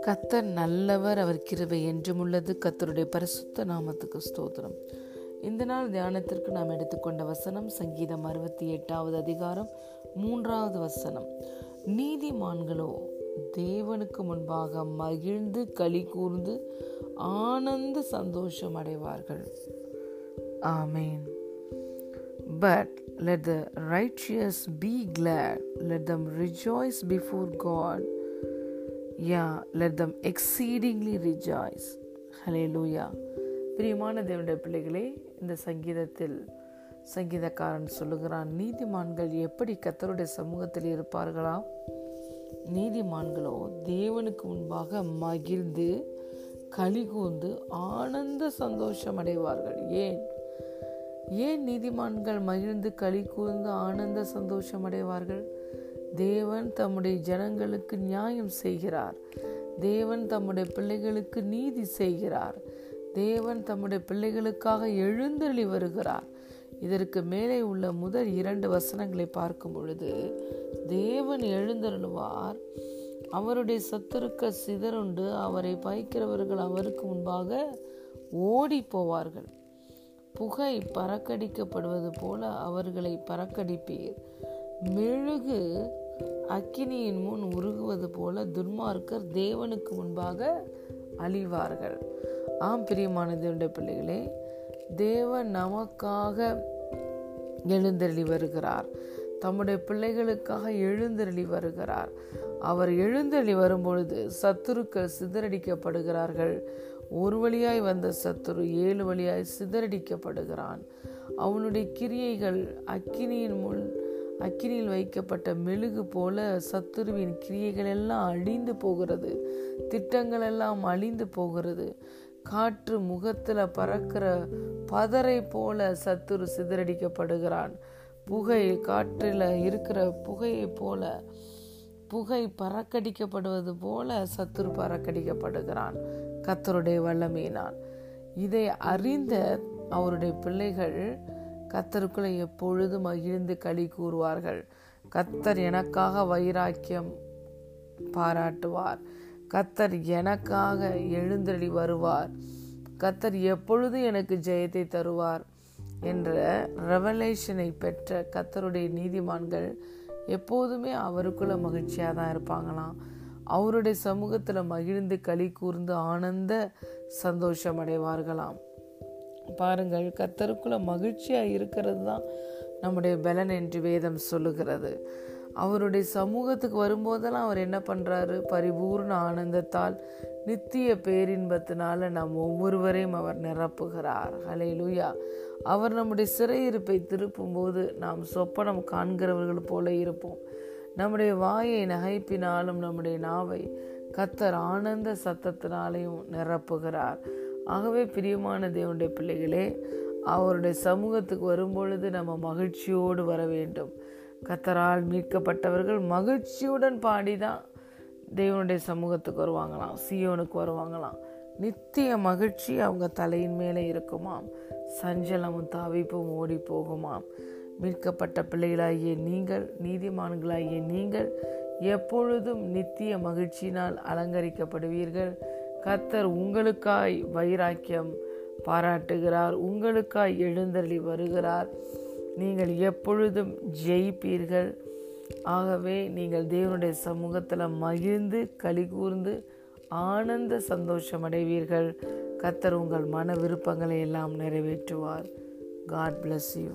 கத்தர் நல்லவர் அவர் கிருவை என்றும் உள்ளது. கத்தருடைய பரிசுத்த நாமத்துக்கு ஸ்தோத்திரம். இந்த நாள் தியானத்திற்கு நாம் எடுத்துக்கொண்ட வசனம் சங்கீதம் அறுபத்தி எட்டாவது அதிகாரம் மூன்றாவது வசனம். நீதிமான்களோ தேவனுக்கு முன்பாக மகிழ்ந்து களி கூர்ந்து ஆனந்த சந்தோஷம் அடைவார்கள். ஆமேன். But let the righteous be glad, let them rejoice before God. Yeah, let them exceedingly rejoice. Hallelujah. பிரியமான தேவனுடைய பிள்ளைகளே இந்த சங்கீதத்தில் சங்கீதக்காரன் சொல்லுகிறான் நீதிமான்கள் எப்படி கத்தருடைய சமூகத்தில் இருப்பார்களா நீதிமான்களோ தேவனுக்கு முன்பாக மகிழ்ந்து கலிகூர்ந்து ஆனந்த சந்தோஷம் அடைவார்கள் ஏன் ஏன் நீதிமான்கள் மகிழ்ந்து களி கூர்ந்து ஆனந்த சந்தோஷம் அடைவார்கள் தேவன் தம்முடைய ஜனங்களுக்கு நியாயம் செய்கிறார். தேவன் தம்முடைய பிள்ளைகளுக்கு நீதி செய்கிறார். தேவன் தம்முடைய பிள்ளைகளுக்காக எழுந்தருளி வருகிறார். இதற்கு மேலே உள்ள முதல் இரண்டு வசனங்களை பார்க்கும் பொழுது தேவன் எழுந்தருளுவார். அவருடைய சத்துருக்க சிதறுண்டு அவரை பாய்க்கிறவர்கள் அவருக்கு முன்பாக ஓடி போவார்கள். புகை பறக்கடிக்கப்படுவது போல அவர்களை பறக்கடிப்பீர். மெழுகு அக்கினியின் முன் உருகுவது போல துன்மார்க்கர் தேவனுக்கு முன்பாக அழிவார்கள். ஆம் பிரியமான தேவனுடைய பிள்ளைகளே தேவன் நமக்காக எழுந்தருளி வருகிறார். தம்முடைய பிள்ளைகளுக்காக எழுந்தருளி வருகிறார். அவர் எழுந்தருளி வரும்பொழுது சத்துருக்கள் சிதறடிக்கப்படுகிறார்கள். ஒரு வழியாய் வந்த சத்துரு ஏழு வழியாய் சிதறடிக்கப்படுகிறான். அவனுடைய கிரியைகள் அக்கினியின் முன் அக்கினியில் வைக்கப்பட்ட மெழுகு போல சத்துருவின் கிரியைகள் எல்லாம் அழிந்து போகிறது. திட்டங்கள் எல்லாம் அழிந்து போகிறது. காற்று முகத்தில் பறக்கிற பதரை போல சத்துரு சிதறடிக்கப்படுகிறான். புகை காற்றில் இருக்கிற புகையை போல புகை பறக்கடிக்கப்படுவது போல சத்துரு பறக்கடிக்கப்படுகிறான். கத்தருடைய வல்லமையினால். இதை அறிந்த அவருடைய பிள்ளைகள் கத்தருக்குள்ள எப்பொழுதும் மகிழ்ந்து களி கூறுவார்கள். கத்தர் எனக்காக வைராக்கியம் பாராட்டுவார். கத்தர் எனக்காக எழுந்தடி வருவார். கத்தர் எப்பொழுது எனக்கு ஜெயத்தை தருவார் என்ற ரெவலேஷனை பெற்ற கத்தருடைய நீதிமான்கள் எப்போதுமே அவருக்குள்ள மகிழ்ச்சியாக தான் இருப்பாங்களாம். அவருடைய சமூகத்தில் மகிழ்ந்து களி கூர்ந்து ஆனந்த சந்தோஷம் அடைவார்களாம். பாருங்கள் கத்தருக்குள்ள மகிழ்ச்சியாக இருக்கிறது தான் நம்முடைய பலன் என்று வேதம் சொல்லுகிறது. அவருடைய சமூகத்துக்கு வரும்போதெல்லாம் அவர் என்ன பண்ணுறாரு பரிபூர்ண ஆனந்தத்தால் நித்திய பேரின்பத்தினால நாம் ஒவ்வொருவரையும் அவர் நிரப்புகிறார். ஹலே அவர் நம்முடைய சிறையிருப்பை திருப்பும் போது நாம் சொப்பனம் காண்கிறவர்கள் போல இருப்போம். நம்முடைய வாயை நகைப்பினாலும் நம்முடைய நாவை கத்தர் ஆனந்த சத்தத்தினாலையும் நிரப்புகிறார். ஆகவே பிரியமான தேவனுடைய பிள்ளைகளே அவருடைய சமூகத்துக்கு வரும்பொழுது நம்ம மகிழ்ச்சியோடு வர வேண்டும். கத்தரால் மீட்கப்பட்டவர்கள் மகிழ்ச்சியுடன் பாடிதான் தேவனுடைய சமூகத்துக்கு வருவாங்களாம் சியோனுக்கு வருவாங்களாம். நித்திய மகிழ்ச்சி அவங்க தலையின் மேலே இருக்குமாம். சஞ்சலமும் தவிப்பும் ஓடி போகுமாம். மீட்கப்பட்ட பிள்ளைகளாகிய நீங்கள் நீதிமான்களாகிய நீங்கள் எப்பொழுதும் நித்திய மகிழ்ச்சியினால் அலங்கரிக்கப்படுவீர்கள். கத்தர் உங்களுக்காய் வைராக்கியம் பாராட்டுகிறார் உங்களுக்காய் எழுந்தருளி வருகிறார். நீங்கள் எப்பொழுதும் ஜெயிப்பீர்கள். ஆகவே நீங்கள் தேவனுடைய சமூகத்தில் மகிழ்ந்து களி கூர்ந்து ஆனந்த சந்தோஷம் அடைவீர்கள். கத்தர் உங்கள் மன விருப்பங்களை எல்லாம் நிறைவேற்றுவார். God bless you